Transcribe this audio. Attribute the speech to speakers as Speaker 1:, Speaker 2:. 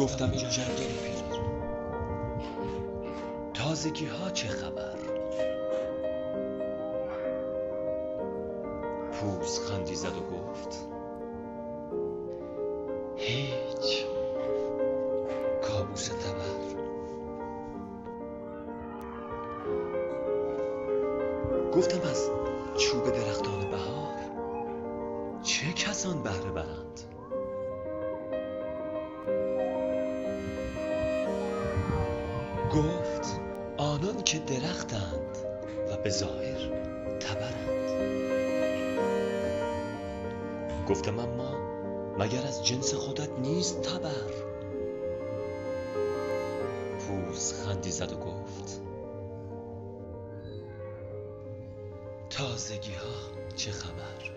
Speaker 1: گفتم این جنگل پیر تازگی ها چه خبر؟ پوز خندی زد و گفت هیچ. کابوس تبر. گفتم از چوب درختان بهار چه کسان بهره برند؟ گفت آنان که درختند و به ظاهر تبرند. گفتم اما مگر از جنس خودت نیست تبر؟ پوز خندی زد و گفت تازگی ها چه خبر؟